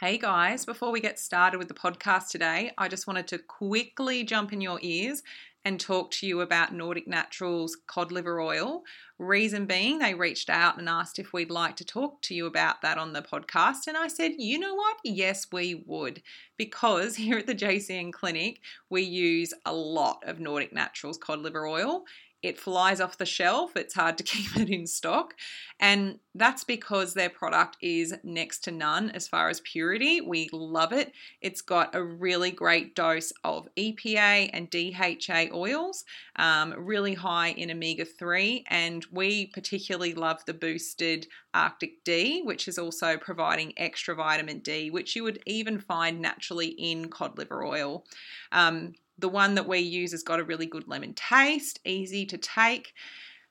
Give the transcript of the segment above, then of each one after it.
Hey guys, before we get started with the podcast today, I just wanted to quickly jump in your ears and talk to you about Nordic Naturals cod liver oil. Reason being, they reached out and asked if we'd like to talk to you about that on the podcast. And I said, you know what? Yes, we would. Because here at the JCN Clinic, we use a lot of Nordic Naturals cod liver oil. It flies off the shelf. It's hard to keep it in stock. And that's because their product is next to none as far as purity. We love it. It's got a really great dose of EPA and DHA oils, um, really high in omega 3. And we particularly love the boosted Arctic D, which is also providing extra vitamin D, which you would even find naturally in cod liver oil. Um, the one that we use has got a really good lemon taste, easy to take.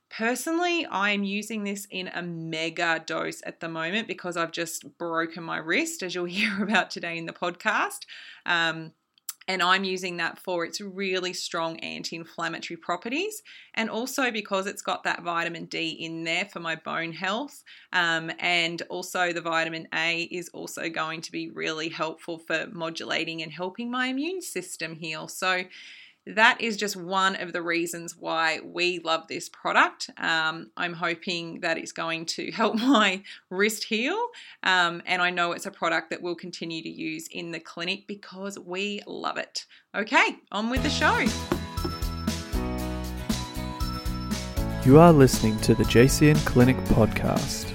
Personally, I'm using this in a mega dose at the moment because I've just broken my wrist, as you'll hear about today in the podcast. Um, and I'm using that for its really strong anti inflammatory properties and also because it's got that vitamin D in there for my bone health. Um, and also, the vitamin A is also going to be really helpful for modulating and helping my immune system heal. So, that is just one of the reasons why we love this product. Um, I'm hoping that it's going to help my wrist heal, um, and I know it's a product that we'll continue to use in the clinic because we love it. Okay, on with the show. You are listening to the JCN Clinic podcast.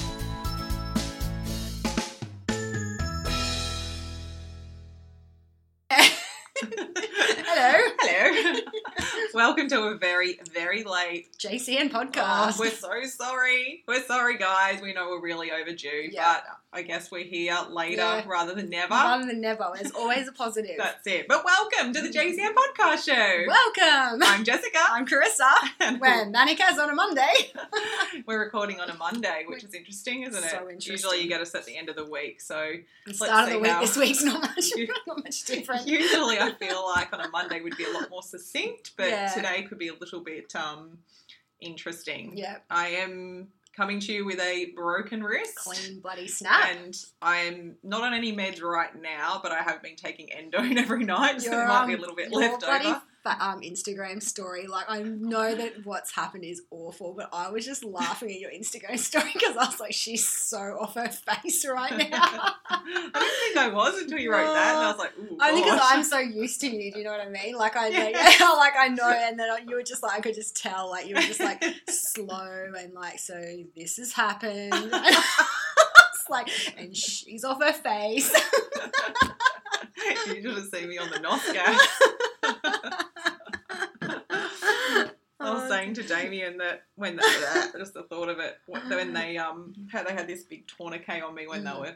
Very, very late JCN Oh, podcast. we're so sorry. We're sorry, guys. We know we're really overdue, Yeah. but I guess we're here later Yeah. rather than never. Rather than never, there's always a positive. That's it. But welcome to the mm. JCN podcast show. Welcome. I'm Jessica. I'm Carissa. and We're Manica's on a Monday. we're recording on a Monday, which is interesting, isn't So it? interesting. Usually you get us at the end of the week, so The start of the week how- this week's not much, not much different. usually I feel like on a Monday would be a lot more succinct, but Yeah. today could be a little bit um, interesting. Yeah, I am coming to you with a broken wrist. clean bloody snap. And I'm not on any meds right now, but I have been taking endone every night, so there might be a um, little bit left bloody over. Fa- um, Instagram story. Like I know that what's happened is awful, but I was just laughing at your Instagram story because I was like, she's so off her face right now. I didn't think I was until you wrote that, and I was like, ooh, Only because. I'm so used to you. Do you know what I mean? Like I, Yeah. like, like I know, and then you were just like I could just tell, like you were just like slow and like so this has happened. like, and she's off her face. you should have seen me on the NOS gas. I was saying to Damien that when they, that, just the thought of it, when when they um how they had this big tourniquet on me when they Mm. were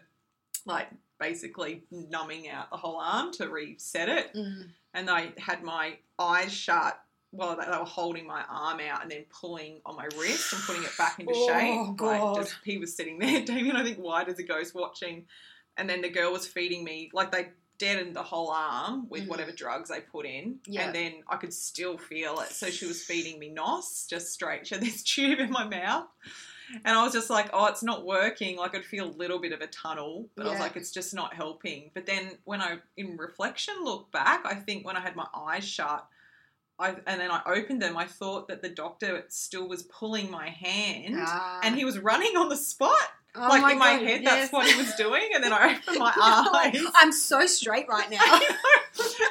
like basically numbing out the whole arm to reset it, Mm. and I had my eyes shut while they, they were holding my arm out and then pulling on my wrist and putting it back into Oh, shape. Like, God. just he was sitting there, Damien, I think white as a ghost watching, and then the girl was feeding me like they deadened the whole arm with Mhm. whatever drugs they put in, Yeah. and then I could still feel it. So she was feeding me nos just straight. She had this tube in my mouth. And I was just like, oh, it's not working. Like, I'd feel a little bit of a tunnel, but I was like, it's just not helping. But then when I, in reflection, look back, I think when I had my eyes shut, I, and then I opened them, I thought that the doctor still was pulling my hand Ah. and he was running on the spot. Oh like in my God, head, yes. that's what he was doing. And then I opened my Like, eyes. I'm so straight right now.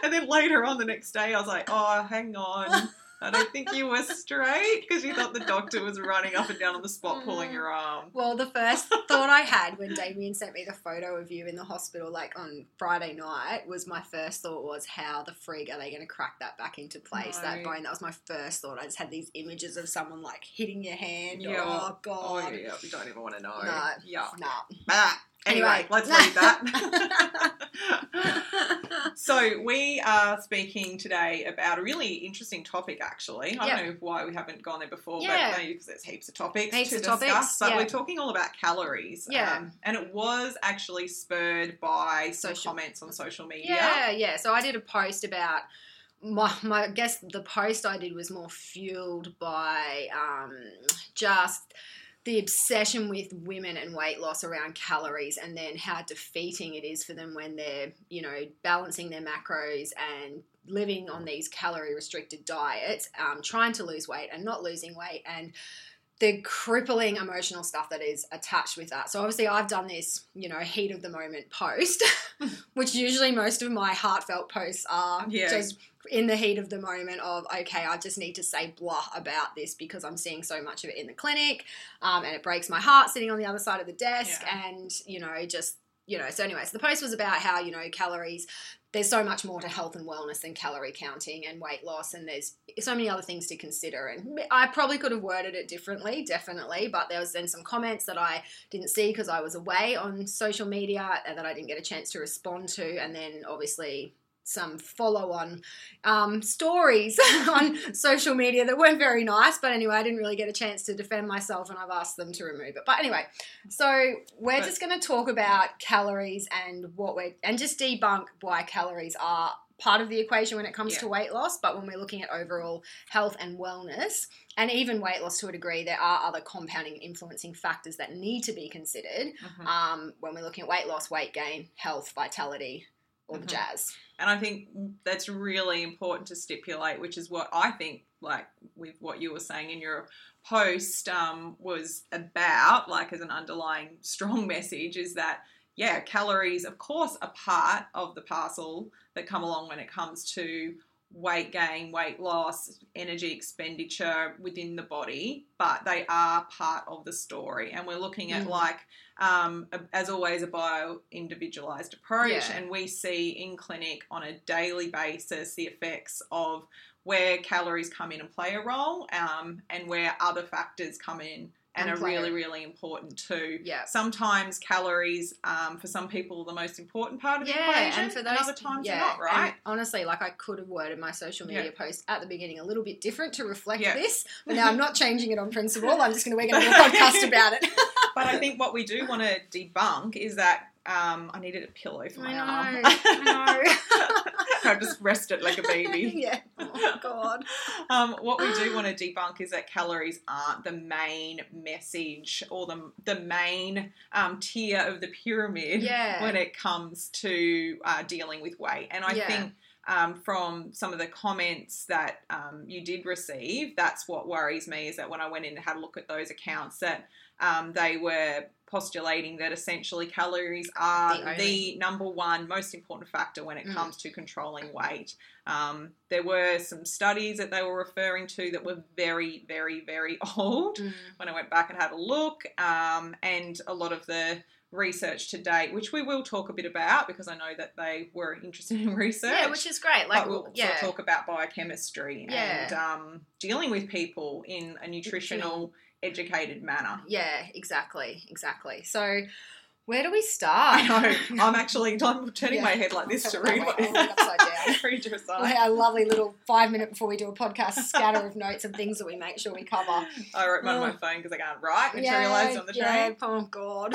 and then later on the next day, I was like, oh, hang on. I don't think you were straight because you thought the doctor was running up and down on the spot pulling mm. your arm. Well, the first thought I had when Damien sent me the photo of you in the hospital, like on Friday night, was my first thought was, how the frig are they going to crack that back into place? That bone. That was my first thought. I just had these images of someone like hitting your hand. Yeah. Oh Oh, god. yeah, we don't even want to know. No. Yeah. Nah. Anyway, Anyway. let's leave that. so we are speaking today about a really interesting topic. Actually, I Yeah. don't know why we haven't gone there before, Yeah. but maybe because there's heaps of topics Heaps to of discuss. topics, But yeah. we're talking all about calories. Yeah. um, and it was actually spurred by some Social- comments on social media. Yeah, yeah. So I did a post about my, my I guess the post I did was more fueled by um, just the obsession with women and weight loss around calories and then how defeating it is for them when they're, you know, balancing their macros and living on these calorie restricted diets, um, trying to lose weight and not losing weight and the crippling emotional stuff that is attached with that. So obviously I've done this, you know, heat of the moment post, which usually most of my heartfelt posts are Yeah. just in the heat of the moment of okay, I just need to say blah about this because I'm seeing so much of it in the clinic, um, and it breaks my heart sitting on the other side of the desk, Yeah. and you know, just you know. So, anyway, so the post was about how you know calories. There's so much more to health and wellness than calorie counting and weight loss, and there's so many other things to consider. And I probably could have worded it differently, definitely, but there was then some comments that I didn't see because I was away on social media and that I didn't get a chance to respond to, and then obviously some follow-on um, stories on social media that weren't very nice. But anyway, I didn't really get a chance to defend myself, and I've asked them to remove it. But anyway, so we're just going to talk about calories and what we're and just debunk why calories are part of the equation when it comes Yeah. to weight loss. But when we're looking at overall health and wellness, and even weight loss to a degree, there are other compounding influencing factors that need to be considered Mhm. um, when we're looking at weight loss, weight gain, health, vitality, all Mhm. the jazz. And I think that's really important to stipulate, which is what I think, like with what you were saying in your post, um, was about, like as an underlying strong message, is that, yeah, calories, of course, are part of the parcel that come along when it comes to weight gain, weight loss, energy expenditure within the body, but they are part of the story. And we're looking at Mhm. like, um, a- as always, a bio individualized approach. Yeah. And we see in clinic on a daily basis the effects of where calories come in and play a role um, and where other factors come in and, And are really, really important too. Yeah. Sometimes calories, um, for some people, are the most important part of the Yeah, equation, and for those other times yeah, not, right? and honestly, like I could have worded my social media Yeah. post at the beginning a little bit different to reflect Yeah. this, but now I'm not changing it on principle. I'm just going to we're going to do a podcast about it. But I think what we do want to debunk is that um, I needed a pillow for my I arm. know, I I just rested like a baby. yeah. Oh God. Um, what we do want to debunk is that calories aren't the main message or the, the main um, tier of the pyramid Yeah. when it comes to uh, dealing with weight. And I Yeah. think um, from some of the comments that um, you did receive, that's what worries me is that when I went in and had a look at those accounts, that um, they were postulating that essentially calories are The the, number one most important factor when it Mm. comes to controlling weight. Um, there were some studies that they were referring to that were very, very, very old Mm. when I went back and had a look, um, and a lot of the research to date, which we will talk a bit about because I know that they were interested in research. Yeah, which is great. Like, we'll yeah, sort of talk about biochemistry Yeah. and um, dealing with people in a nutritional, educated manner. yeah, exactly, exactly. So, where do we start? I know. I'm actually I'm turning Yeah. my head like this to read what upside down. read your side. Like a lovely little five minute before we do a podcast scatter of notes and things that we make sure we cover. I wrote mine on my oh. phone because I can't write materialized on the yeah, train. Oh god.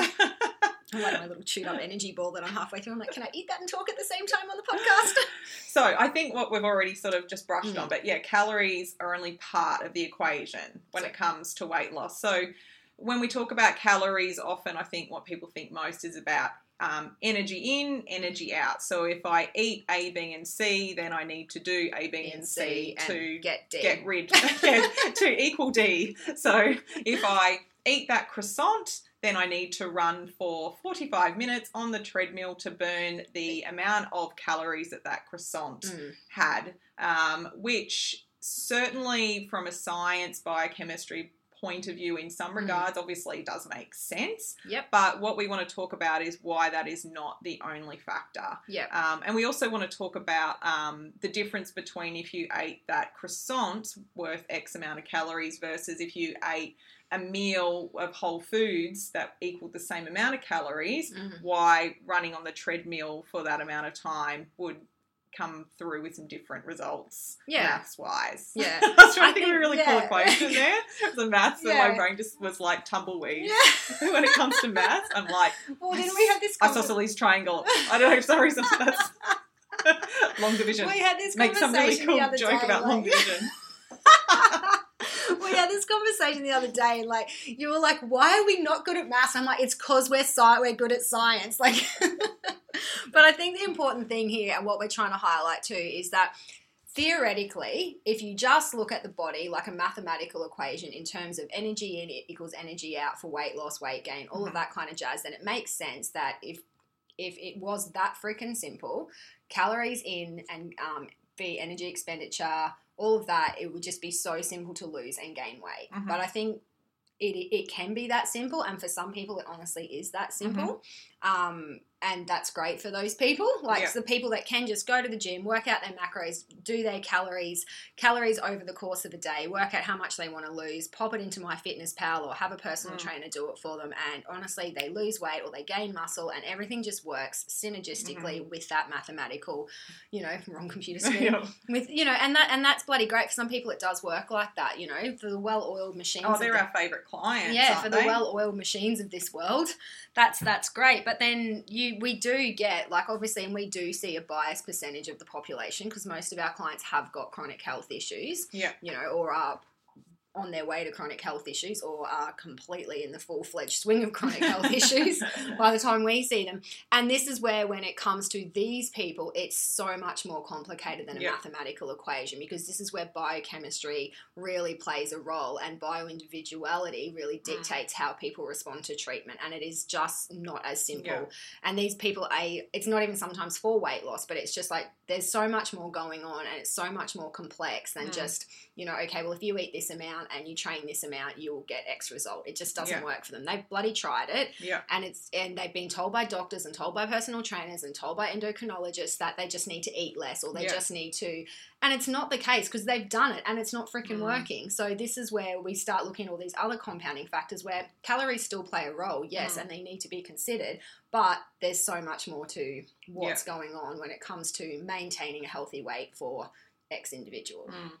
I like my little chewed up energy ball that I'm halfway through. I'm like, can I eat that and talk at the same time on the podcast? So I think what we've already sort of just brushed Mm. on, but yeah, calories are only part of the equation when So- it comes to weight loss. So when we talk about calories, often I think what people think most is about um, energy in, energy out. So if I eat A, B, and C, then I need to do A, B, and C and to get D. get rid to equal D. So if I eat that croissant, then I need to run for 45 minutes on the treadmill to burn the amount of calories that that croissant Mm. had, um, which certainly from a science biochemistry point of view in some Mm. regards obviously does make sense. Yep. But what we want to talk about is why that is not the only factor. Yep. Um, and we also want to talk about um, the difference between if you ate that croissant worth X amount of calories versus if you ate a meal of whole foods that equaled the same amount of calories, Mhm. why running on the treadmill for that amount of time would come through with some different results Yeah. maths wise. Yeah. I was trying I to think of a really yeah. cool equation there. The maths and my brain just was like tumbleweed. Yeah. when it comes to maths, I'm like, Well, didn't we have this? I conver- saw Sally's triangle. I don't know for some reason that's long division. We had this Make some really cool joke day, about long division. we had this conversation the other day, and like you were like, "Why are we not good at maths?" I'm like, "It's cause we're sci- we're good at science." Like, but I think the important thing here, and what we're trying to highlight too, is that theoretically, if you just look at the body like a mathematical equation in terms of energy in it equals energy out for weight loss, weight gain, all Mhm. of that kind of jazz, then it makes sense that if if it was that freaking simple, calories in and um, the energy expenditure, all of that, it would just be so simple to lose and gain weight. Mhm. But I think it, it can be that simple, and for some people, it honestly is that simple. Um, and that's great for those people. Like the people that can just go to the gym, work out their macros, do their calories, calories over the course of a day, work out how much they want to lose, pop it into MyFitnessPal or have a personal Mm. trainer do it for them. And honestly, they lose weight or they gain muscle, and everything just works synergistically with that mathematical, you know, wrong computer screen with you know and that and that's bloody great for some people it does work like that you know for the well-oiled machines Oh, they're the- our favourite clients. yeah for the well-oiled machines of this world that's that's great but then you we do get like obviously and we do see a biased percentage of the population because most of our clients have got chronic health issues Yeah. you know or are on their way to chronic health issues or are completely in the full-fledged swing of chronic health issues by the time we see them. And this is where, when it comes to these people, it's so much more complicated than a Yeah. mathematical equation because this is where biochemistry really plays a role and bioindividuality really Mm. dictates how people respond to treatment. And it is just not as simple. Yeah. And these people, a it's not even sometimes for weight loss, but it's just like there's so much more going on and it's so much more complex than Mm. just you know, okay, well, if you eat this amount and you train this amount, you'll get X result. It just doesn't Yeah. work for them. They've bloody tried it Yeah. and it's and they've been told by doctors and told by personal trainers and told by endocrinologists that they just need to eat less or they Yeah. just need to and it's not the case because they've done it and it's not freaking Mm. working so this is where we start looking at all these other compounding factors where calories still play a role yes Mm. and they need to be considered but there's so much more to what's going on when it comes to maintaining a healthy weight for x individual Mm.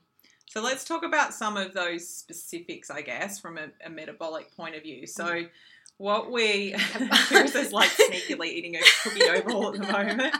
So let's talk about some of those specifics, I guess, from a, a metabolic point of view. So what we Carissa's like sneakily eating a cookie overall at the moment.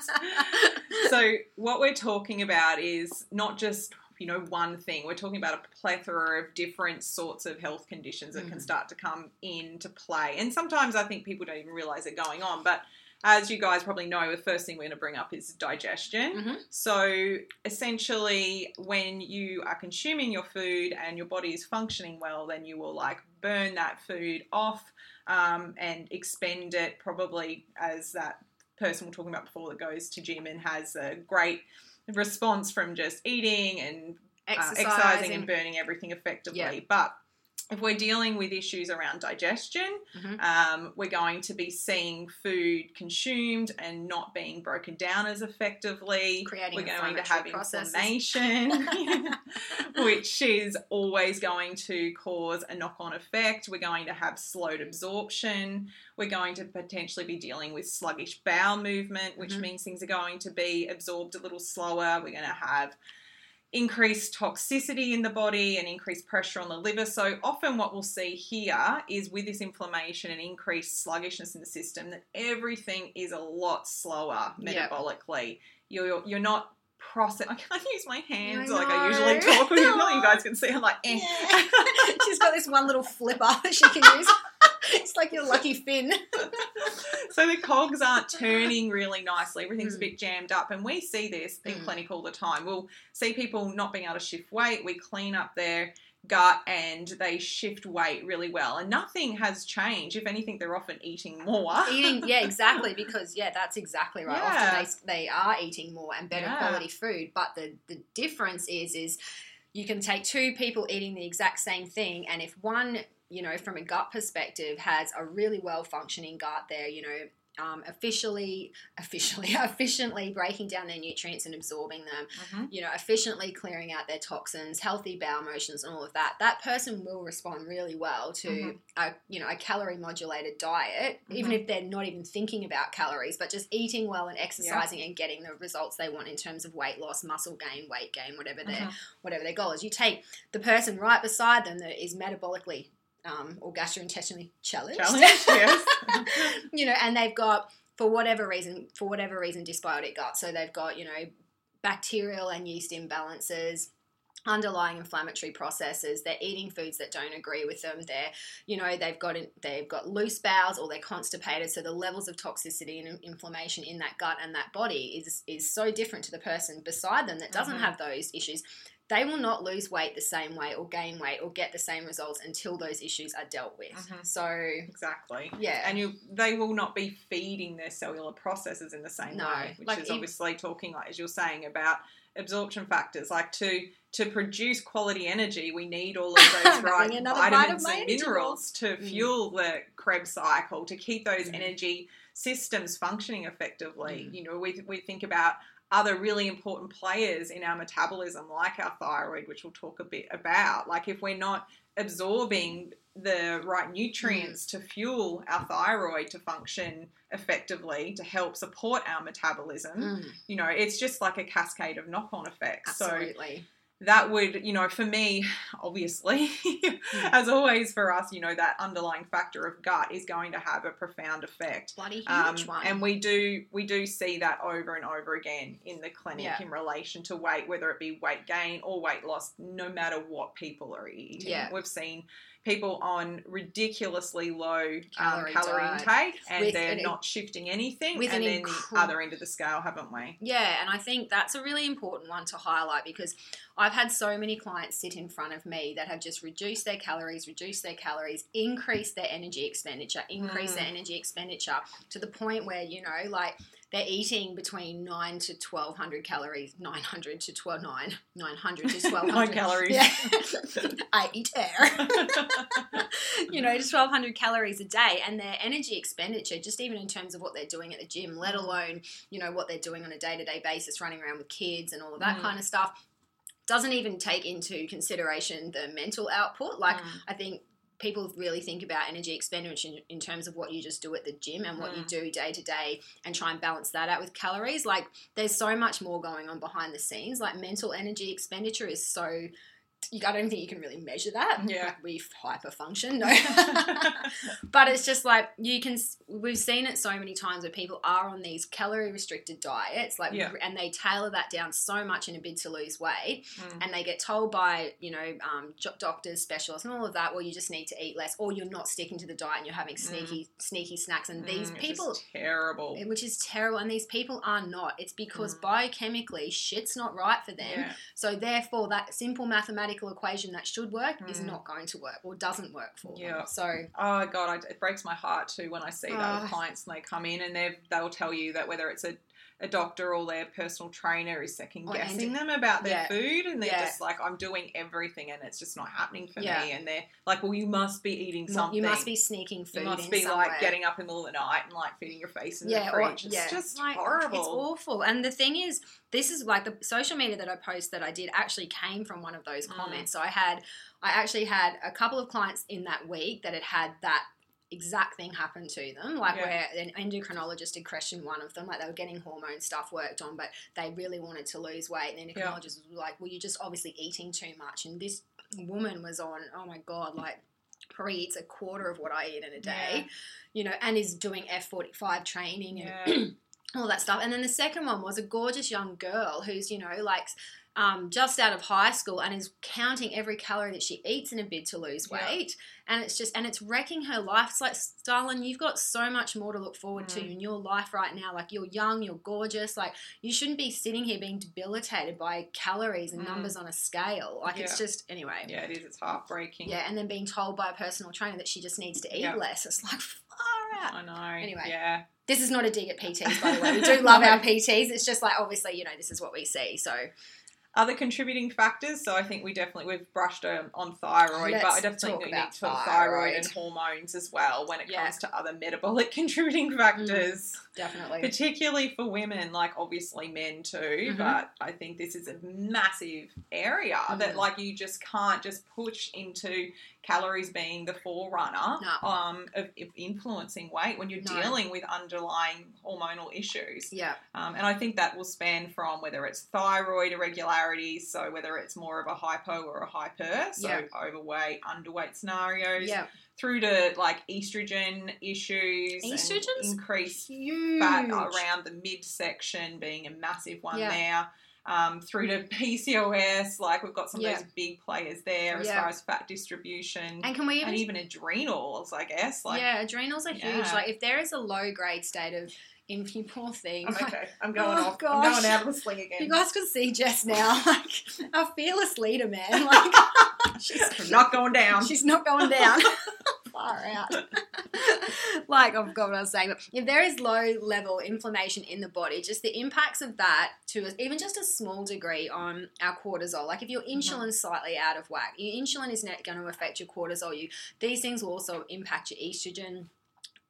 So what we're talking about is not just you know one thing. We're talking about a plethora of different sorts of health conditions that can Mhm. start to come into play. And sometimes I think people don't even realize they're going on, but as you guys probably know, the first thing we're going to bring up is digestion. Mhm. So, essentially, when you are consuming your food and your body is functioning well, then you will like burn that food off um, and expend it probably as that person we're talking about before that goes to gym and has a great response from just eating and uh, exercising, exercising and burning everything effectively. Yeah. But if we're dealing with issues around digestion, Mhm. um, we're going to be seeing food consumed and not being broken down as effectively. Creating we're going to have processes. inflammation, which is always going to cause a knock on effect. We're going to have slowed absorption. We're going to potentially be dealing with sluggish bowel movement, which Mhm. means things are going to be absorbed a little slower. We're going to have increased toxicity in the body and increased pressure on the liver. So often what we'll see here is with this inflammation and increased sluggishness in the system that everything is a lot slower Yep. metabolically. You're you're not process I can't use my hands I like I usually talk with you. You guys can see. I'm like, eh. Yeah. She's got this one little flipper that she can use. it's like your lucky fin. so the cogs aren't turning really nicely. Everything's a Mm. bit jammed up, and we see this in Mm. clinic all the time. We'll see people not being able to shift weight. We clean up their gut and they shift weight really well, and nothing has changed. If anything, they're often eating more. Eating, yeah, exactly. Because yeah, that's exactly right. Yeah. Often they they are eating more and better Yeah. quality food, but the the difference is is you can take two people eating the exact same thing, and if one, you know, from a gut perspective, has a really well functioning gut, they're, you know, um, officially, officially, efficiently breaking down their nutrients and absorbing them, Mhm. you know, efficiently clearing out their toxins, healthy bowel motions, and all of that. That person will respond really well to Mhm. a, you know, a calorie modulated diet, even Mhm. if they're not even thinking about calories, but just eating well and exercising and getting the results they want in terms of weight loss, muscle gain, weight gain, whatever their Mhm. whatever their goal is. You take the person right beside them that is metabolically um, or gastrointestinally challenged, Challenge, yes. you know, and they've got for whatever reason, for whatever reason, dysbiotic gut. So they've got you know bacterial and yeast imbalances. Underlying inflammatory processes. They're eating foods that don't agree with them. They're, you know, they've got they've got loose bowels or they're constipated. So the levels of toxicity and inflammation in that gut and that body is is so different to the person beside them that doesn't Mhm. have those issues they will not lose weight the same way or gain weight or get the same results until those issues are dealt with. Mhm. So, Exactly. yeah. And you, they will not be feeding their cellular processes in the same No, way, which like is ev- obviously talking like as you're saying about absorption factors. Like to to produce quality energy, we need all of those right another bite of vitamins and minerals to Mm. fuel the Krebs cycle to keep those Mm. energy systems functioning effectively. Mm. You know, we we think about other really important players in our metabolism, like our thyroid, which we'll talk a bit about. Like if we're not absorbing the right nutrients to fuel our thyroid to function effectively to help support our metabolism, Mm, you know, it's just like a cascade of knock-on effects. So absolutely. That would, you know, for me, obviously, as always for us, you know, that underlying factor of gut is going to have a profound effect. Bloody Um, huge one. and we do we do see that over and over again in the clinic Yeah. in relation to weight, whether it be weight gain or weight loss, no matter what people are eating. Yeah. We've seen people on ridiculously low Calorie um, calorie intake and With they're an- not shifting anything. with and an then incre- the other end of the scale, haven't we? Yeah, and I think that's a really important one to highlight because I've had so many clients sit in front of me that have just reduced their calories, reduced their calories, increased their energy expenditure, increased their energy expenditure to the point where, you know, like they're eating between 9 to 1200 calories, 900 to 12 9, 900 to 1200 Nine calories. Yeah. I eat air. you know, just 1200 calories a day and their energy expenditure, just even in terms of what they're doing at the gym, let alone, you know, what they're doing on a day to day basis, running around with kids and all of that Mm. kind of stuff, doesn't even take into consideration the mental output. Like, Mm. I think people really think about energy expenditure in, in terms of what you just do at the gym and what you Mm. do day to day and try and balance that out with calories. Like, there's so much more going on behind the scenes. Like, mental energy expenditure is so. You, I don't think you can really measure that. Yeah. Like, we hyper function. No. but it's just like you can we've seen it so many times where people are on these calorie restricted diets like Yeah. and they tailor that down so much in a bid to lose weight Mm. and they get told by you know um, doctors specialists and all of that well you just need to eat less or you're not sticking to the diet and you're having sneaky sneaky snacks and these Mm, it's people terrible. which is terrible and these people are not it's because Mm. biochemically shit's not right for them Yeah. so therefore that simple mathematical equation that should work is Mm. not going to work or doesn't work for Yeah. them so Oh god, I, it breaks my heart too when I see that with clients and they come in and they they'll tell you that whether it's a, a doctor or their personal trainer is second Or guessing them about their Yeah. food and they're Yeah. just like I'm doing everything and it's just not happening for Yeah. me and they're like well you must be eating something You must be sneaking food You must be somewhere. like getting up in the middle of the night and like feeding your face in yeah, the or- fridge. It's yeah. just Like, horrible. It's awful. And the thing is, this is like the social media that I post that I did actually came from one of those Mm. comments. So I had, I actually had a couple of clients in that week that had had that exact thing happened to them like Yeah. where an endocrinologist had questioned one of them like they were getting hormone stuff worked on but they really wanted to lose weight and the Yeah. endocrinologist was like well you're just obviously eating too much and this woman was on oh my god like probably eats a quarter of what I eat in a day Yeah. you know and is doing F45 training and yeah. all that stuff. And then the second one was a gorgeous young girl who's, you know, like um, just out of high school and is counting every calorie that she eats in a bid to lose Yeah. weight. And it's just, and it's wrecking her life. It's like, Starlin, you've got so much more to look forward to Mm. in your life right now. Like, you're young, you're gorgeous. Like, you shouldn't be sitting here being debilitated by calories and Mm. numbers on a scale. Like, it's just, anyway. yeah, it is. It's heartbreaking. Yeah, and then being told by a personal trainer that she just needs to eat Yeah. less. It's like, far out. I know. Anyway. Yeah. This is not a dig at PTs, by the way. We do love our PTs. It's just like, obviously, you know, this is what we see. So, other contributing factors. So I think we definitely we've brushed on, on thyroid, but I Let's definitely need to talk thyroid. thyroid and hormones as well when it Yeah. Mm. comes to other metabolic contributing factors. Definitely. Particularly for women, like obviously men too, Mhm. but I think this is a massive area that Mm. like you just can't just push into calories being the forerunner No. um, of, of influencing weight when you're No. dealing with underlying hormonal issues. Yeah. Um, and I think that will span from whether it's thyroid irregularities, so whether it's more of a hypo or a hyper, so Yeah. overweight, underweight scenarios, Yeah. through to like estrogen issues, estrogen increased Huge. fat around the midsection being a massive one Yeah. there. Um, through to PCOS, like we've got some Yeah. of those big players there as Yeah. far as fat distribution And can we even and even adrenals, I guess. Like, yeah, adrenals are huge. Like if there is a low grade state of poor thing. I'm okay, I'm going Oh, off. I'm going out of the sling again. you guys can see Jess now, like our fearless leader, man. Like she's not going down. She's not going down. Far out. like I've got what I was saying. But if there is low level inflammation in the body, just the impacts of that to even just a small degree on our cortisol. Like if your Mm-hmm. insulin's slightly out of whack, your insulin is not going to affect your cortisol. You these things will also impact your estrogen.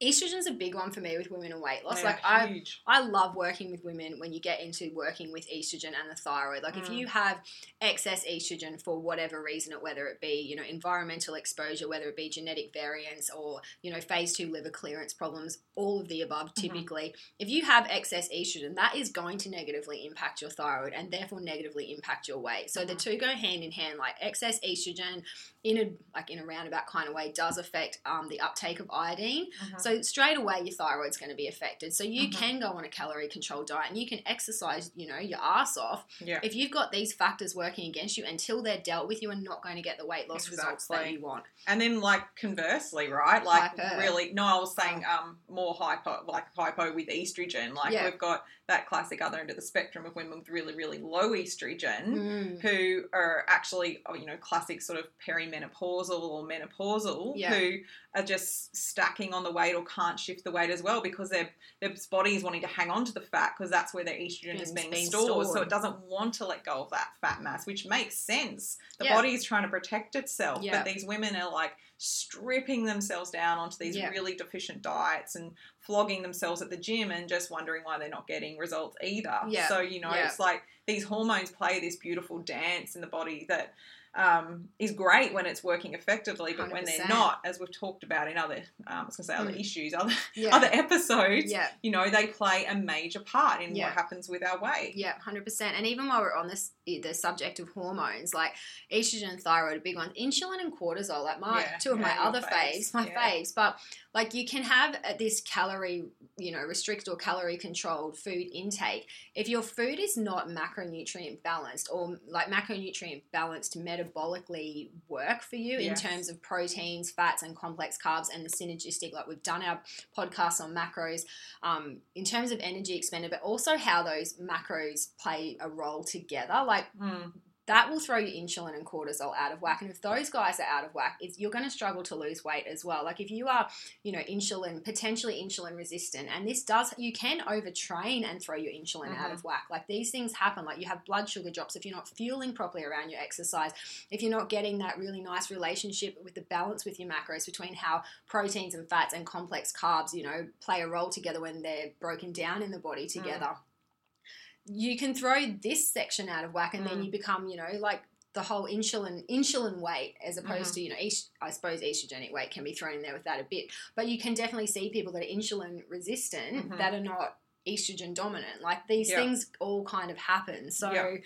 Estrogen's a big one for me with women and weight loss. Like I. I love working with women when you get into working with estrogen and the thyroid. Like if Mm. you have excess estrogen for whatever reason, whether it be you know environmental exposure, whether it be genetic variants or you know phase two liver clearance problems, all of the above. Mhm. Typically, if you have excess estrogen, that is going to negatively impact your thyroid and therefore negatively impact your weight. So the Mhm. two go hand in hand. Like excess estrogen in a like in a roundabout kind of way does affect um, the uptake of iodine. Mhm. So straight away, your thyroid's going to be affected. So you Mhm. can go on a calorie controlled diet and you can exercise, you know, your ass off. yeah. If you've got these factors working against you until they're dealt with, you are not going to get the weight loss results that you want. And then, like conversely, right? Like Hyper. really, no, I was saying um more hypo, like hypo with estrogen. Like Yeah. we've got that classic other end of the spectrum of women with really, really low estrogen. Mm. Who are actually, oh, you know, classic sort of perimenopausal or menopausal, Yeah. who are just stacking on the weight or can't shift the weight as well because their their body is wanting to hang on to the fat because that's where their estrogen is being being stored. So it doesn't want to let go of that fat mass, which makes sense. The Yeah. body is trying to protect itself, Yeah. but these women are like stripping themselves down onto these Yeah. really deficient diets and flogging themselves at the gym and just wondering why they're not getting results either. Yeah. So, you know, Yeah. it's like these hormones play this beautiful dance in the body that um, is great when it's working effectively, but when they're not, as we've talked about in other, um, I was going to say other Mm. issues, other Yeah. other episodes, yeah. you know, they play a major part in Yeah. what happens with our weight. Yeah, hundred percent. And even while we're on this, the subject of hormones, like estrogen and thyroid are big ones. Insulin and cortisol, like my Yeah, two of yeah, my other faves, faves, my yeah. faves. But like you can have uh, this calorie, you know, restrict or calorie controlled food intake if your food is not macronutrient balanced or like macronutrient balanced to metabolically work for you in terms of proteins, fats, and complex carbs, and the synergistic. Like we've done our podcast on macros um, in terms of energy expended, but also how those macros play a role together. Like Mm. that will throw your insulin and cortisol out of whack. And if those guys are out of whack, it's, you're going to struggle to lose weight as well. Like if you are, you know, insulin, potentially insulin resistant, and this does, you can overtrain and throw your insulin out Mhm. of whack. Like these things happen. Like you have blood sugar drops if you're not fueling properly around your exercise, if you're not getting that really nice relationship with the balance with your macros between how proteins and fats and complex carbs, you know, play a role together when they're broken down in the body together you can throw this section out of whack and then Mm. you become you know like the whole insulin insulin weight as opposed Mhm. to you know est- i suppose estrogenic weight can be thrown in there with that a bit but you can definitely see people that are insulin resistant Mhm. that are not estrogen dominant like these Yeah. things all kind of happen so Yeah.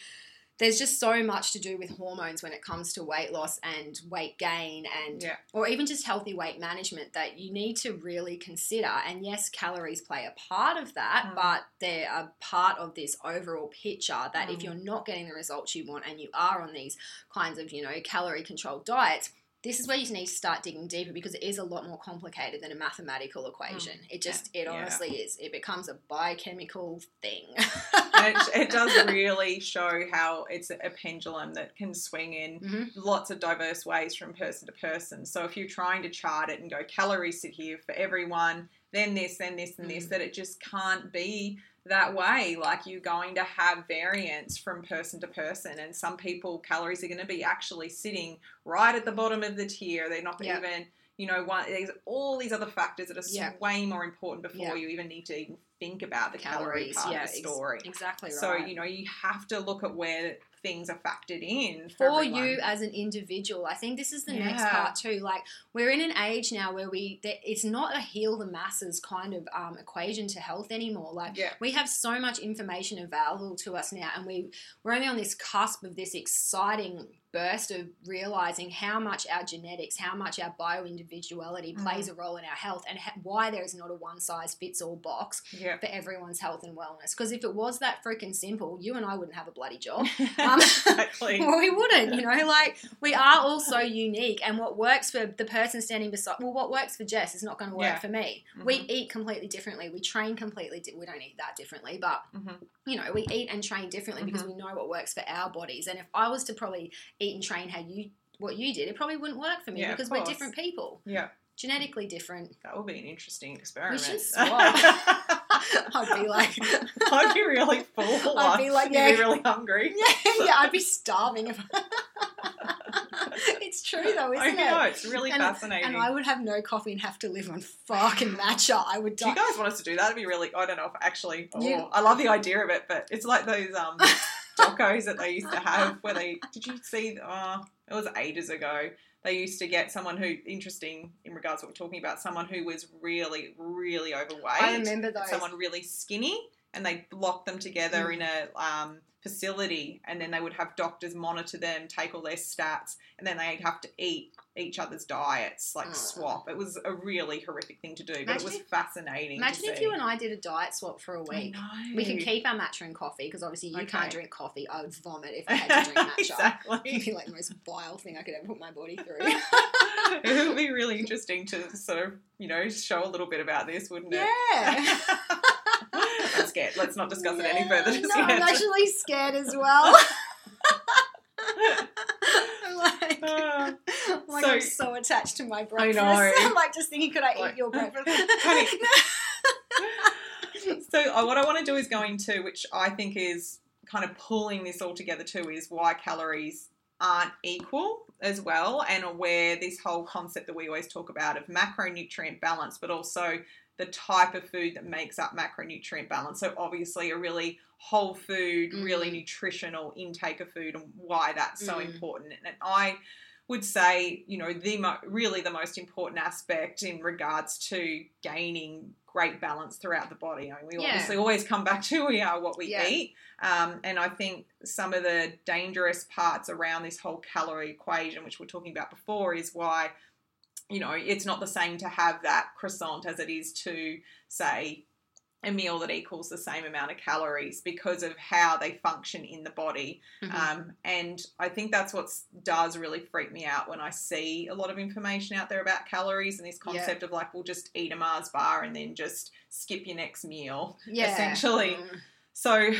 There's just so much to do with hormones when it comes to weight loss and weight gain and Yeah. or even just healthy weight management that you need to really consider. And yes, calories play a part of that, Mm. but they're a part of this overall picture that if Mm. you're not getting the results you want and you are on these kinds of, you know, calorie controlled diets, this is where you need to start digging deeper because it is a lot more complicated than a mathematical equation. It just, it Mm. Yeah. honestly is. It becomes a biochemical thing. It, it does really show how it's a pendulum that can swing in Mhm. lots of diverse ways from person to person. So if you're trying to chart it and go calories sit here for everyone, then this, then this, and this, Mm. that it just can't be that way. Like you're going to have variance from person to person, and some people calories are going to be actually sitting right at the bottom of the tier. They're not Yeah. even, you know, one. There's all these other factors that are Yeah. way more important before Yeah. you even need to even think about the calorie Calories, part yeah, of the ex- story. Exactly right. So you know, you have to look at where things are factored in for, for you as an individual. I think this is the next part too. Like we're in an age now where we it's not a heal the masses kind of um, equation to health anymore. Like Yeah. we have so much information available to us now, and we we're only on this cusp of this exciting burst of realizing how much our genetics, how much our bio individuality Mm. plays a role in our health, and ha- why there is not a one size fits all box Yeah. for everyone's health and wellness. Because if it was that freaking simple, you and I wouldn't have a bloody job. Um, exactly. Well, we wouldn't, you know, like we are all so unique, and what works for the person standing beside, well, what works for Jess is not going to work Yeah. for me. We Mhm. eat completely differently. We train completely. Di- we don't eat that differently, but Mhm. you know, we eat and train differently because Mm-hmm. we know what works for our bodies. And if I was to probably eat and train how you what you did, it probably wouldn't work for me Yeah, because we're different people, Yeah, genetically different. that would be an interesting experiment. should swap. I'd be like, I'd be really full. I'd be like, You'd yeah. be really hungry. yeah, yeah, I'd be starving if. it's true though, isn't I know it? it's really And- fascinating. And I would have no coffee and have to live on fucking matcha. I would Do you guys want us to do that? It'd be really. I don't know if actually. Oh, You- I love the idea of it, but it's like those um docos that they used to have where they. Did you see? Oh, it was ages ago. They used to get someone who interesting in regards to what we're talking about. Someone who was really, really overweight. I remember those. someone really skinny and they lock them together Mm. in a um, facility and then they would have doctors monitor them take all their stats and then they'd have to eat each other's diets like Oh. swap it was a really horrific thing to do but it was if- fascinating Imagine if see. you and I did a diet swap for a week. We can keep our matcha and coffee because obviously you Okay. can't drink coffee. I would vomit if I had to drink matcha. It'd exactly be like the most vile thing I could ever put my body through. it would be really interesting to sort of you know show a little bit about this wouldn't it yeah. Scared let's not discuss it any further No, I'm actually scared as well. I'm like, Uh, I'm like So- I'm so attached to my breakfast. know. I'm like just thinking, could I Like- eat your breakfast? So uh, what I want to do is go into, which I think is kind of pulling this all together too, is why calories aren't equal as well, and where this whole concept that we always talk about of macronutrient balance, but also the type of food that makes up macronutrient balance. So obviously a really whole food, really Mm. nutritional intake of food, and why that's so Mm. important. And I would say, you know, the mo- really the most important aspect in regards to gaining great balance throughout the body. I mean, we Yeah. obviously always come back to we are what we Yeah. eat, um, and I think some of the dangerous parts around this whole calorie equation, which we're talking about before, is why. You know, it's not the same to have that croissant as it is to say a meal that equals the same amount of calories because of how they function in the body. Mhm. Um, and I think that's what does really freak me out when I see a lot of information out there about calories and this Yeah. concept of like, we'll just eat a Mars bar and then just skip your next meal. yeah. essentially. Mm. So,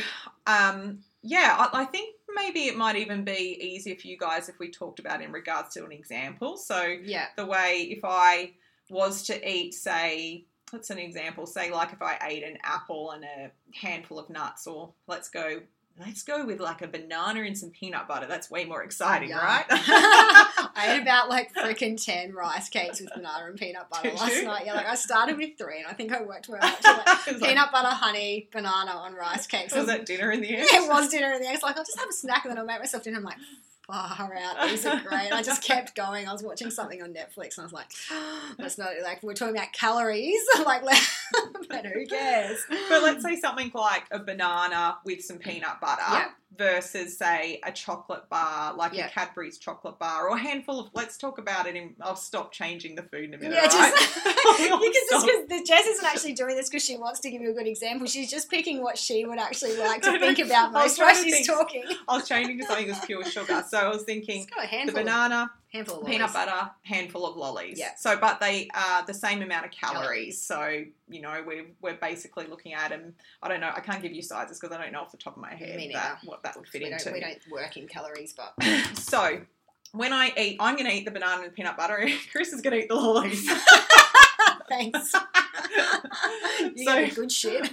um, yeah, I, I think maybe it might even be easier for you guys if we talked about in regards to an example. So, Yeah. the way if I was to eat, say, what's an example? Say, like if I ate an apple and a handful of nuts, or let's go. Let's go with like a banana and some peanut butter. That's way more exciting, right? I ate about like freaking 10 rice cakes with banana and peanut butter Did last you? night. Yeah, like I started with three and I think I worked my way up to like was like- peanut butter, honey, banana on rice cakes. was that dinner in the end? Yeah, it was dinner in the end. It's like, I'll just have a snack and then I'll make myself dinner. I'm like, far out. These are great. I just kept going. I was watching something on Netflix and I was like, that's not like, we're talking about calories. like, but who cares? But let's say something like a banana with some peanut butter Yeah. Versus, say, a chocolate bar, like Yeah. a Cadbury's chocolate bar, or a handful of. Let's talk about it. In, I'll stop changing the food in a minute. Yeah, just right? You can just because the Jess isn't actually doing this because she wants to give you a good example. She's just picking what she would actually like to No, no, think about most while she's think. talking. I was changing to something that's pure sugar. So I was thinking a the banana, handful of peanut lollies. butter, handful of lollies. Yeah. So, but they are the same amount of calories. Calories. So, you know, we're, we're basically looking at them. I don't know. I can't give you sizes because I don't know off the top of my head that, what that would fit We into. don't, we don't work in calories, but So, when I eat, I'm going to eat the banana and peanut butter. Chris is going to eat the lollies. thanks. you So- good shit.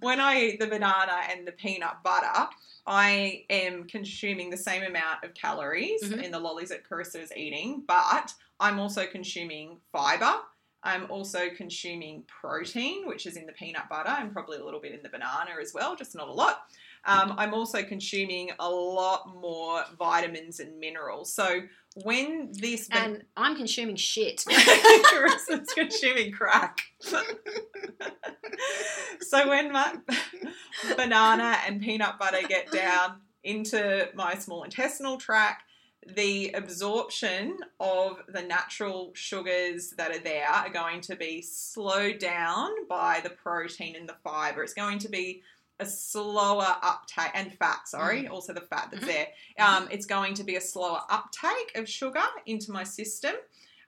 When I eat the banana and the peanut butter, I am consuming the same amount of calories Mhm. in the lollies that Carissa is eating, but I'm also consuming fiber. I'm also consuming protein, which is in the peanut butter and probably a little bit in the banana as well, just not a lot. Um, I'm also consuming a lot more vitamins and minerals. So when this and I'm consuming shit. Carissa's consuming crack. so when my banana and peanut butter get down into my small intestinal tract, the absorption of the natural sugars that are there are going to be slowed down by the protein and the fiber. It's going to be a slower uptake and fat, sorry, also the fat that's Mhm. there. Um, it's going to be a slower uptake of sugar into my system.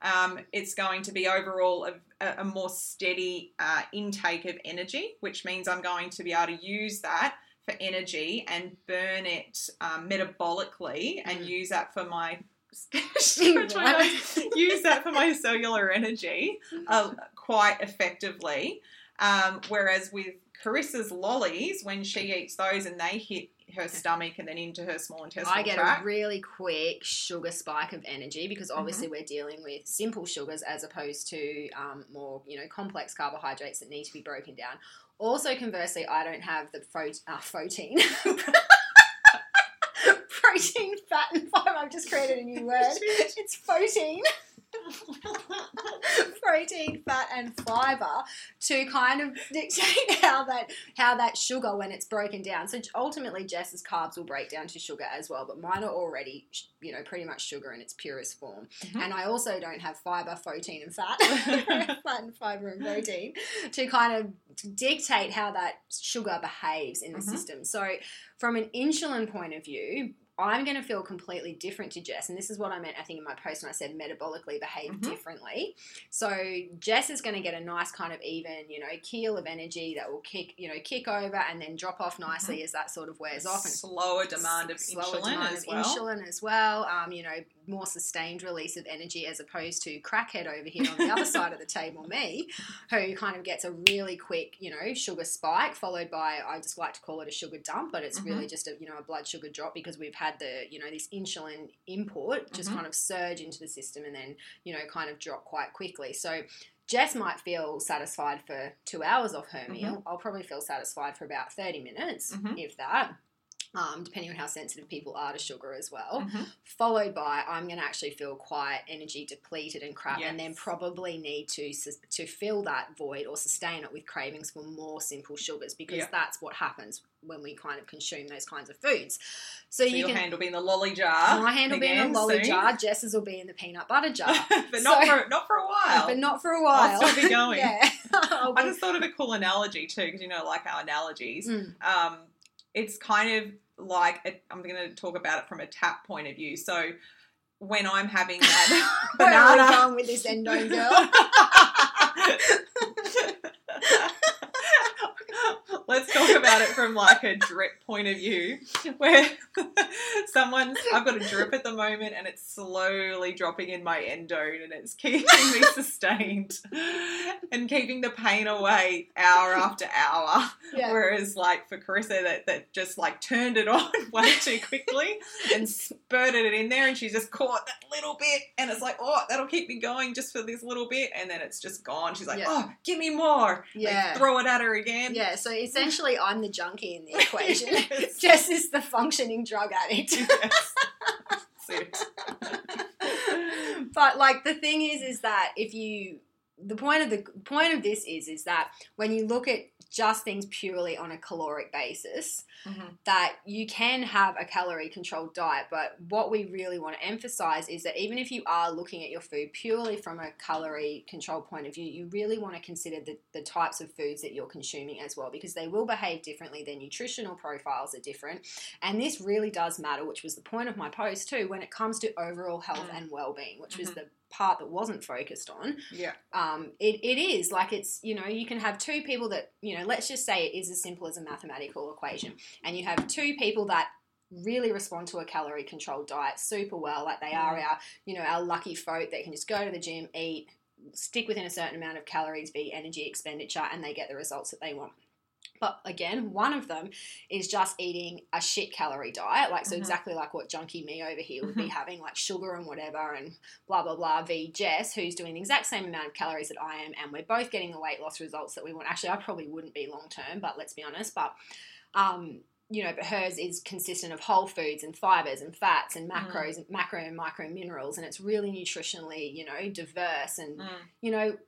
Um, it's going to be overall a, a more steady uh, intake of energy, which means I'm going to be able to use that for energy and burn it um, metabolically and Mm. use that for my use that for my cellular energy uh, quite effectively. Um, whereas with Carissa's lollies, when she eats those and they hit her stomach and then into her small intestine. GI tract, a really quick sugar spike of energy because obviously Mm-hmm. we're dealing with simple sugars as opposed to um, more you know complex carbohydrates that need to be broken down. Also, conversely, I don't have the uh, protein. protein, fat, and fiber. I've just created a new word. It's protein. protein, fat, and fiber to kind of dictate how that how that sugar when it's broken down. So ultimately, Jess's carbs will break down to sugar as well, but mine are already you know pretty much sugar in its purest form. Mhm. And I also don't have fiber, protein, and fat, fat and fiber and protein to kind of dictate how that sugar behaves in the Mhm. system. So from an insulin point of view. I'm going to feel completely different to Jess, and this is what I meant. I think in my post when I said metabolically behave Mhm. differently. So Jess is going to get a nice kind of even, you know, keel of energy that will kick, you know, kick over and then drop off nicely as that sort of wears off. And slower demand of slower insulin demand as of well. Insulin as well. Um, you know, more sustained release of energy as opposed to crackhead over here on the other side of the table, me, who kind of gets a really quick, you know, sugar spike followed by I just like to call it a sugar dump, but it's really just a you know a blood sugar drop because we've had the you know this insulin input just Mhm. kind of surge into the system and then you know kind of drop quite quickly. So. Jess might feel satisfied for two hours off her meal. I'll probably feel satisfied for about 30 minutes, Mhm. if that um, depending on how sensitive people are to sugar as well. Mhm. Followed by, I'm going to actually feel quite energy depleted and crap, and then probably need to to fill that void or sustain it with cravings for more simple sugars because Yeah. that's what happens when we kind of consume those kinds of foods. So, So you your can. hand will be in the lolly jar. my hand will be in again lolly soon. jar. Jess's will be in the peanut butter jar. but not So- for not for a while. but not for a while. I'll still be going. yeah. I just thought of a cool analogy too, because you know, like our analogies. Mm. Um, it's kind of like a, I'm going to talk about it from a tap point of view. So when I'm having that Where are we banana, going with this endo girl? Let's talk about it from like a drip point of view, where someone's I've got a drip at the moment and it's slowly dropping in my endone and it's keeping me sustained and keeping the pain away hour after hour. Yeah. Whereas like for Carissa that, that just like turned it on way too quickly and spurted it in there and she just caught that little bit and it's like, oh, that'll keep me going just for this little bit and then it's just gone. She's like, Yeah. oh, give me more. Yeah. throw it at her again. Yeah, so essentially, I'm the junkie in the equation. Yes. Jess is the functioning drug addict. Yes. But like the thing is, is that if you the point of the point of this is is that when you look at just things purely on a caloric basis, Mhm. that you can have a calorie controlled diet. But what we really want to emphasize is that even if you are looking at your food purely from a calorie control point of view, you really want to consider the, the types of foods that you're consuming as well because they will behave differently. Their nutritional profiles are different. And this really does matter, which was the point of my post too, when it comes to overall health Mm. and well being, which was Mhm. the part that wasn't focused on. Yeah. um, it, it is like it's you know you can have two people that you know let's just say it is as simple as a mathematical equation and you have two people that really respond to a calorie controlled diet super well like they are our you know our lucky folk that can just go to the gym eat stick within a certain amount of calories be energy expenditure and they get the results that they want But again, one of them is just eating a shit calorie diet, like so Mhm. exactly like what junkie me over here would Mm-hmm. be having, like sugar and whatever, and blah blah blah. V Jess, who's doing the exact same amount of calories that I am, and we're both getting the weight loss results that we want. Actually, I probably wouldn't be long term, but let's be honest. But um, you know, but hers is consistent of whole foods and fibers and fats and Mm. macros, macro and micro minerals, and it's really nutritionally, you know, diverse and Mm. you know,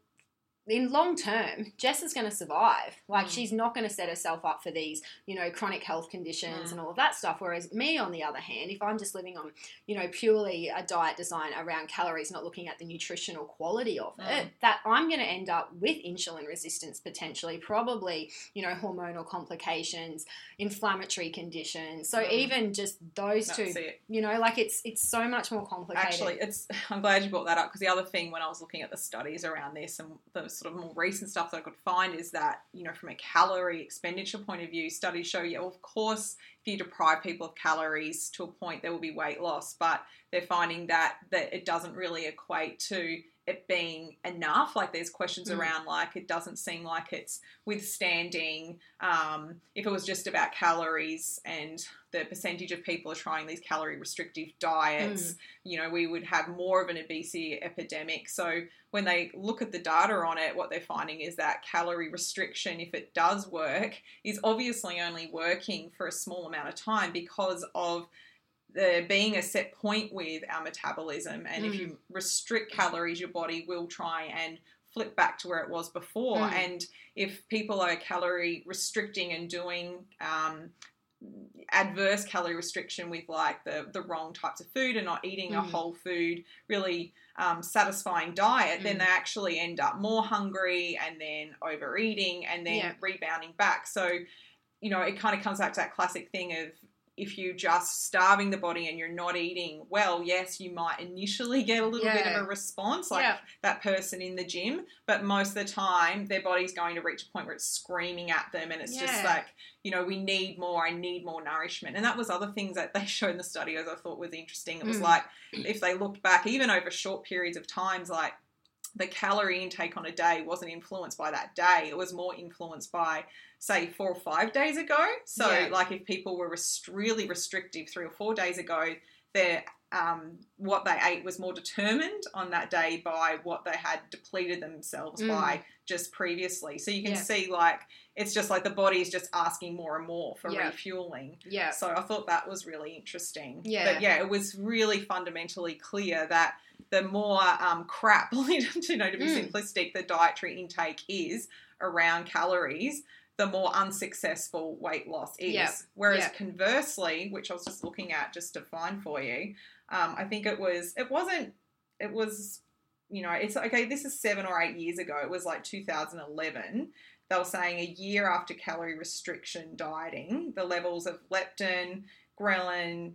in long term, Jess is going to survive. Like Mm. she's not going to set herself up for these, you know, chronic health conditions Mm. and all of that stuff. Whereas me, on the other hand, if I'm just living on, you know, purely a diet design around calories, not looking at the nutritional quality of it, Mm. that I'm going to end up with insulin resistance potentially, probably, you know, hormonal complications, inflammatory conditions. So Mm. even just those That's two, it. you know, like it's it's so much more complicated. Actually, it's. I'm glad you brought that up because the other thing when I was looking at the studies around this and the sort of more recent stuff that I could find is that you know from a calorie expenditure point of view, studies show you, of course, if you deprive people of calories to a point, there will be weight loss, but they're finding that that it doesn't really equate to it being enough. Like there's questions Mm. around like it doesn't seem like it's withstanding. Um, if it was just about calories and the percentage of people are trying these calorie restrictive diets, you know, we would have more of an obesity epidemic. So when they look at the data on it, what they're finding is that calorie restriction, if it does work, is obviously only working for a small amount of time because of there being a set point with our metabolism. And if Mm. you restrict calories, your body will try and flip back to where it was before. Mm. And if people are calorie restricting and doing um, adverse calorie restriction with like the, the wrong types of food and not eating a Mm. whole food, really um, satisfying diet, then Mm. they actually end up more hungry and then overeating and then Yeah. rebounding back. So, you know, it kind of comes back to that classic thing of if you're just starving the body and you're not eating well, yes, you might initially get a little bit of a response, like Yeah. that person in the gym, but most of the time their body's going to reach a point where it's screaming at them and it's just like, you know, we need more, I need more nourishment. And that was other things that they showed in the study as I thought was interesting. It was Mm. like if they looked back even over short periods of times like the calorie intake on a day wasn't influenced by that day. It was more influenced by, say, four or five days ago. So, Yeah. like, if people were rest- really restrictive three or four days ago, their um, what they ate was more determined on that day by what they had depleted themselves Mm. by just previously. So you can Yeah. see, like, it's just like the body is just asking more and more for Yeah. refueling. yeah. So I thought that was really interesting. Yeah. But yeah, it was really fundamentally clear that the more um, crap, you know, to be Mm. simplistic, the dietary intake is around calories, the more unsuccessful weight loss is. Yeah. Whereas Yeah. conversely, which I was just looking at just to find for you, um, I think it was, it wasn't, it was, you know, it's okay, this is seven or eight years ago. It was like 2011 they were saying a year after calorie restriction dieting, the levels of leptin, ghrelin,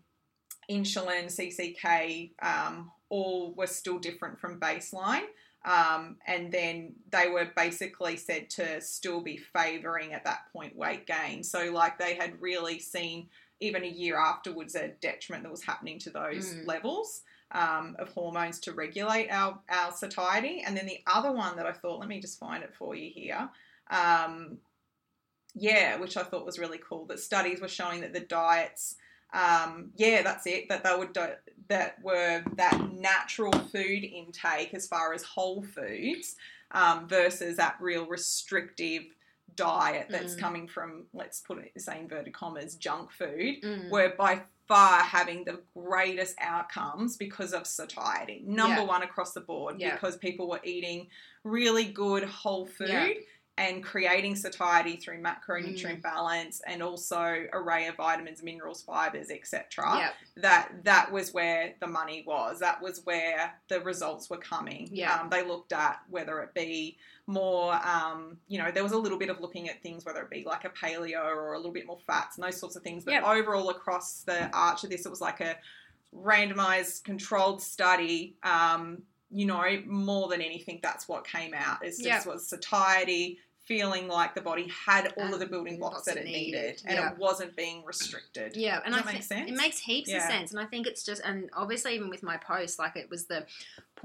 insulin, CCK, um, all were still different from baseline. Um, and then they were basically said to still be favoring at that point weight gain. So, like, they had really seen even a year afterwards a detriment that was happening to those Mm. levels um, of hormones to regulate our, our satiety. And then the other one that I thought, let me just find it for you here. Um, yeah, which I thought was really cool. That studies were showing that the diets, um, yeah, that's it. That they would do, that were that natural food intake as far as whole foods um, versus that real restrictive diet that's Mm. coming from let's put it say inverted commas junk food Mm. were by far having the greatest outcomes because of satiety. Number Yeah. one across the board Yeah. because people were eating really good whole food Yeah. And creating satiety through Mm. macronutrient balance and also array of vitamins, minerals, fibers, etc. Yeah. That that was where the money was. That was where the results were coming. Yeah. Um, they looked at whether it be more, um, you know, there was a little bit of looking at things, whether it be like a paleo or a little bit more fats and those sorts of things. But Yep. overall, across the arch of this, it was like a randomized, controlled study. Um, you know, more than anything, that's what came out. It's just Yep. was satiety, feeling like the body had all of the building blocks that it needed, needed. and Yeah. it wasn't being restricted. Yeah, and Does I that think sense? it makes heaps Yeah. of sense, and I think it's just, and obviously even with my post, like it was the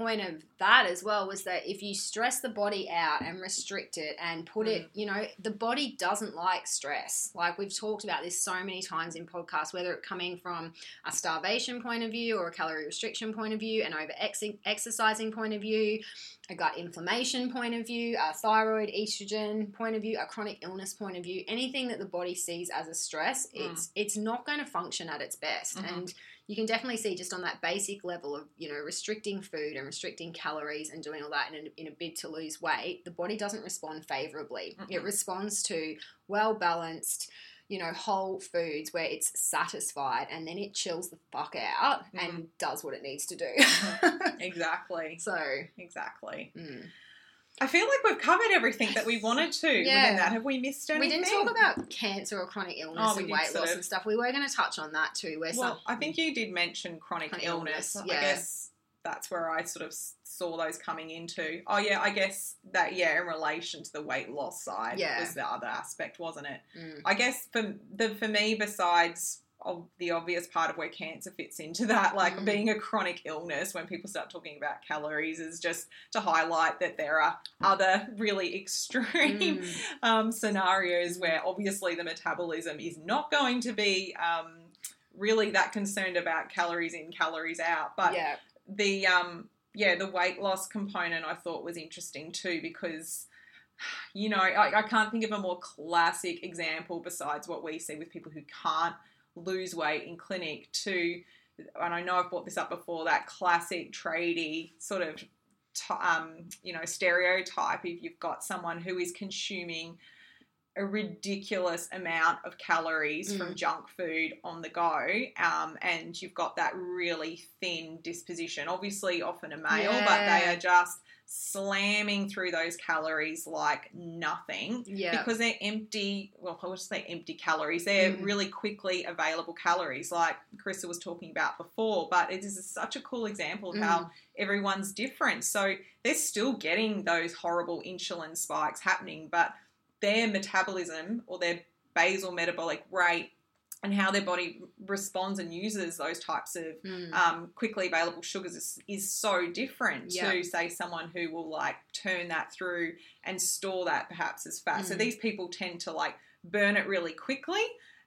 point of that as well was that if you stress the body out and restrict it and put it, you know, the body doesn't like stress. Like we've talked about this so many times in podcasts, whether it coming from a starvation point of view or a calorie restriction point of view, an over exercising point of view, a gut inflammation point of view, a thyroid estrogen point of view, a chronic illness point of view, anything that the body sees as a stress, Mm. it's it's not going to function at its best. Mhm. And you can definitely see just on that basic level of you know restricting food and restricting calories and doing all that in a, in a bid to lose weight, the body doesn't respond favorably. It Mm-mm. responds to well balanced. You know, whole foods where it's satisfied and then it chills the fuck out Mm-hmm. and does what it needs to do. Exactly. so, Exactly. mm. I feel like we've covered everything that we wanted to Yeah. within that. Have we missed anything? we didn't talk about cancer or chronic illness Oh, and weight loss of. and stuff. We were going to touch on that too. Where Well, some, I think you did mention chronic, Chronic illness. illness, I guess that's where I sort of saw those coming into. Oh yeah, I guess that yeah, in relation to the weight loss side Yeah. was the other aspect, wasn't it? Mm. I guess for the for me, besides of the obvious part of where cancer fits into that, like Mm. being a chronic illness, when people start talking about calories, is just to highlight that there are other really extreme Mm. um, scenarios where obviously the metabolism is not going to be um, really that concerned about calories in, calories out. But yeah, the um, yeah, the weight loss component I thought was interesting too because you know I, I can't think of a more classic example besides what we see with people who can't lose weight in clinic to and I know I've brought this up before that classic tradie sort of t- um, you know stereotype if you've got someone who is consuming a ridiculous amount of calories from Mm. junk food on the go, um, and you've got that really thin disposition. Obviously, often a male, but they are just slamming through those calories like nothing yeah, because they're empty. Well, I would say empty calories. They're Mm. really quickly available calories, like Carissa was talking about before. But it is such a cool example of Mm. how everyone's different. So they're still getting those horrible insulin spikes happening, but their metabolism or their basal metabolic rate and how their body responds and uses those types of Mm. um, quickly available sugars is, is so different Yeah. to say someone who will like turn that through and store that perhaps as fat. So Mm. these people tend to like burn it really quickly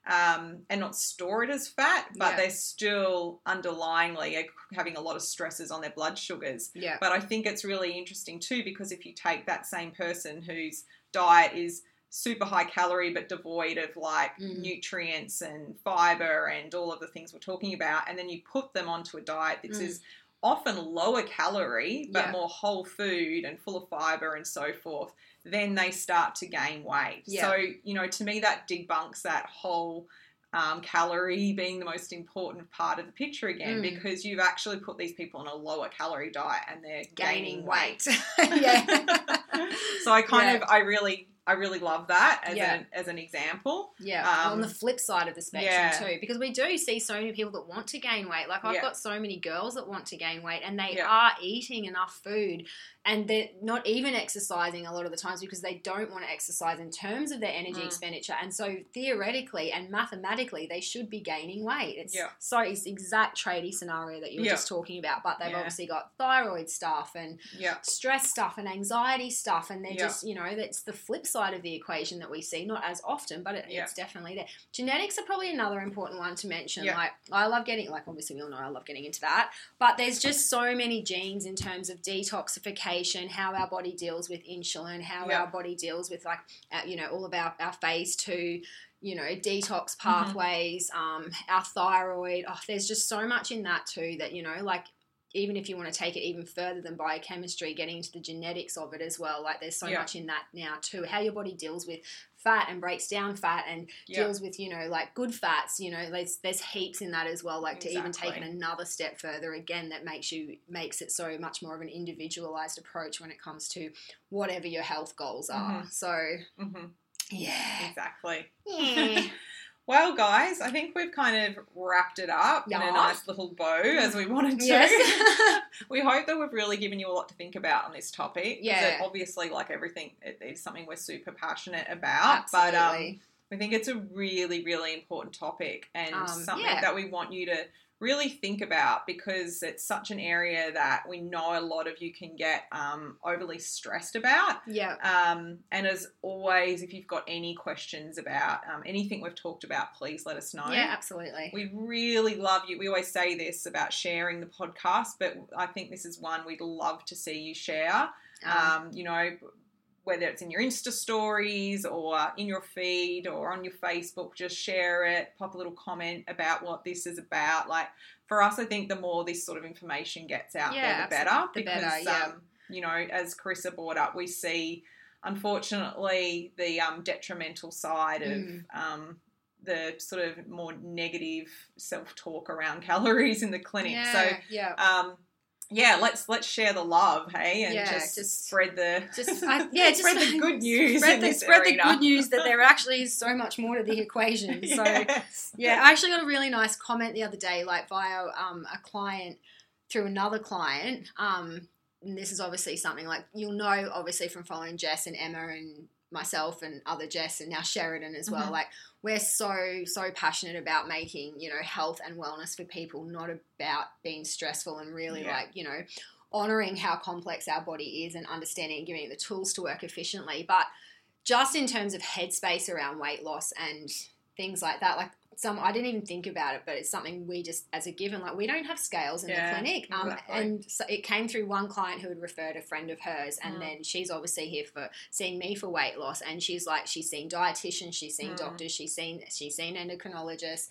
um, and not store it as fat, but Yeah. they're still underlyingly having a lot of stresses on their blood sugars. yeah, But I think it's really interesting too because if you take that same person whose diet is super high calorie but devoid of like Mm. nutrients and fiber and all of the things we're talking about, and then you put them onto a diet that Mm. is often lower calorie but Yeah. more whole food and full of fiber and so forth, then they start to gain weight. Yeah. So, you know, to me, that debunks that whole um, calorie being the most important part of the picture again Mm. because you've actually put these people on a lower calorie diet and they're gaining gaining, weight. weight. yeah, so I kind Yeah. of, I really, I really love that as Yeah. an as an example. yeah. Um, on the flip side of the spectrum yeah. too, because we do see so many people that want to gain weight. Like I've Yeah. got so many girls that want to gain weight, and they are eating enough food, and they're not even exercising a lot of the times because they don't want to exercise in terms of their energy Mm. expenditure. And so theoretically and mathematically, they should be gaining weight. It's Yeah. so it's the exact tradie scenario that you were Yeah. just talking about, but they've Yeah. obviously got thyroid stuff and stress stuff and anxiety stuff and they're just you know that's the flip side of the equation that we see not as often but it, it's definitely there genetics are probably another important one to mention like i love getting like obviously we all know i love getting into that but there's just so many genes in terms of detoxification how our body deals with insulin how Yeah. our body deals with like uh, you know all about our phase two you know detox Mm-hmm. pathways um our thyroid oh there's just so much in that too that you know like even if you want to take it even further than biochemistry, getting into the genetics of it as well, like there's so Yeah. much in that now too. How your body deals with fat and breaks down fat and yeah, deals with you know like good fats. You know, there's there's heaps in that as well. Like to even take it another step further again, that makes you makes it so much more of an individualized approach when it comes to whatever your health goals are. Mhm. So hmm yeah, exactly. yeah, Well, guys, I think we've kind of wrapped it up in a nice little bow as we wanted to. yes, we hope that we've really given you a lot to think about on this topic. Yeah. obviously, like everything, it is something we're super passionate about. Absolutely. But um, we think it's a really, really important topic and Um, something yeah. that we want you to really think about because it's such an area that we know a lot of you can get um, overly stressed about. Yeah. Um, and as always, if you've got any questions about um, anything we've talked about, please let us know. Yeah, absolutely. We really love you. We always say this about sharing the podcast, but I think this is one we'd love to see you share. Um, Um, you know, whether it's in your Insta stories or in your feed or on your Facebook, just share it, pop a little comment about what this is about. Like for us, I think the more this sort of information gets out Yeah, there, the better. The because, better, yeah. um, you know, as Carissa brought up, we see, unfortunately, the um, detrimental side of Mm. um, the sort of more negative self-talk around calories in the clinic. yeah, So yeah. Yeah, let's let's share the love, hey, and Yeah, just, just- spread the Just I, yeah, just spread the good news Spread the spread the good news that there actually is so much more to the equation. So Yes. yeah, I actually got a really nice comment the other day, like via um, a client through another client. Um, and this is obviously something like you'll know, obviously, from following Jess and Emma and myself and other Jess and now Sheridan as well. Mhm. Like we're so so passionate about making you know health and wellness for people, not about being stressful and really Yeah. like you know honoring how complex our body is and understanding and giving it the tools to work efficiently. But just in terms of headspace around weight loss and things like that, like some I didn't even think about it, but it's something we just as a given, like we don't have scales in Yeah, the clinic. Um, exactly. and so it came through one client who had referred a friend of hers, and Mm. then she's obviously here for seeing me for weight loss, and she's like she's seen dietitians, she's seen Mm. doctors, she's seen she's seen endocrinologists.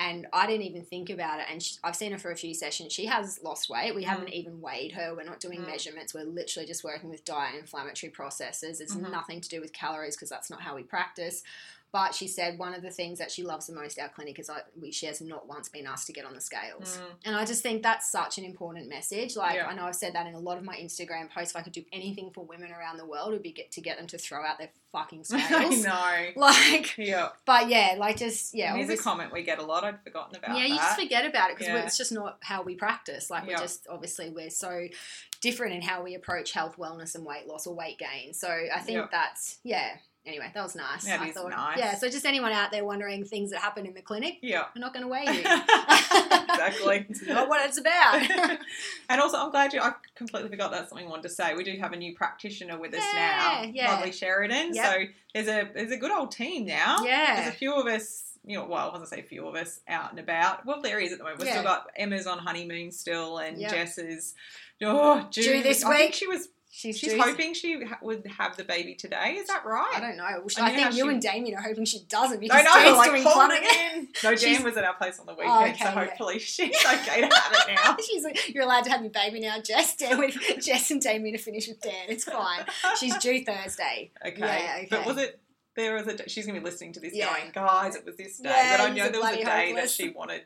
And I didn't even think about it. And she, I've seen her for a few sessions. She has lost weight. We Mm. haven't even weighed her. We're not doing Mm. measurements. We're literally just working with diet and inflammatory processes. It's Mhm. nothing to do with calories because that's not how we practice. But she said one of the things that she loves the most at our clinic is we, she has not once been asked to get on the scales. Mm. And I just think that's such an important message. Like Yeah. I know I've said that in a lot of my Instagram posts. If I could do anything for women around the world, it would be get to get them to throw out their fucking scales. I know. like, Yeah, but yeah, like just yeah. here's a comment we get a lot. I'd forgotten about yeah, you just forget about it because Yeah. it's just not how we practice. Like Yeah. we're just obviously we're so different in how we approach health, wellness, and weight loss or weight gain. So I think that's yeah. Anyway, that was nice. That I is thought, nice. Yeah. So just anyone out there wondering things that happen in the clinic, yeah, we're not going to weigh you. exactly. it's not what it's about. and also, I'm glad you. I completely forgot that's something I wanted to say. We do have a new practitioner with us now, Yeah, yeah. lovely Sheridan. Yep. So there's a there's a good old team now. Yeah. there's a few of us. You know, well, I was gonna say a few of us out and about. Well, there is at the moment. We've Yeah. still got Emma's on honeymoon still, and Yep. Jess is oh due, Due this I think week. she was. She's, She's hoping she ha- would have the baby today. Is that right? I don't know. Well, she- I I think you she- and Damien are hoping she doesn't because Dan's like doing hold plumbing. it in. No, She's- Dan was at our place on the weekend, Oh, okay, so yeah. hopefully she's okay to have it now. She's like, you're allowed to have your baby now, Jess. Dan, with Jess and Damien to finish with Dan. It's fine. She's due Thursday. Okay. Yeah, okay. But was it there was a day, she's gonna be listening to this Yeah. going, guys, it was this day. Yeah, but I know there was a day hopeless. that she wanted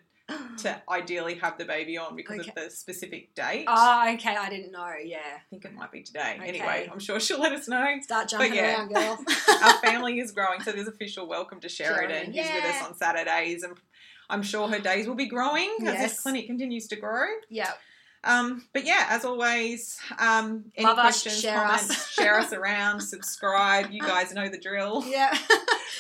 to ideally have the baby on because Okay. of the specific date. Oh, okay. I didn't know. Yeah. I think it might be today. Okay. Anyway, I'm sure she'll let us know. Start jumping yeah. around, girl. Our family is growing, so there's official welcome to Sheridan, Sheridan, who's with us on Saturdays and I'm sure her days will be growing as Yes. this clinic continues to grow. yeah. Um, but yeah, as always, um, any Love us, questions, share comments, us. share us around, subscribe. You guys know the drill. Yeah.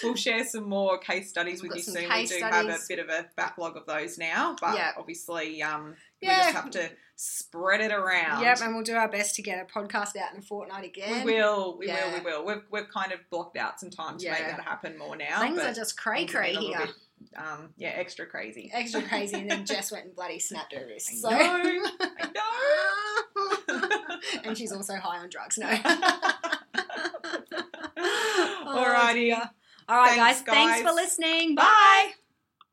We'll share some more case studies We've with you soon. We do have a bit of a backlog of those now, but Yeah. obviously, um, we just have to spread it around. Yep, and we'll do our best to get a podcast out in a fortnight again. we will, we Yeah. will, we will. We've, we've kind of blocked out some time to make that happen more now. Things are just cray cray been a little here. bit, um, yeah, extra crazy. Extra crazy, and then Jess went and bloody snapped her wrist. I So. know, I know. and she's also high on drugs. No. Alrighty. All right, Thanks, guys. Thanks for guys. listening. Bye.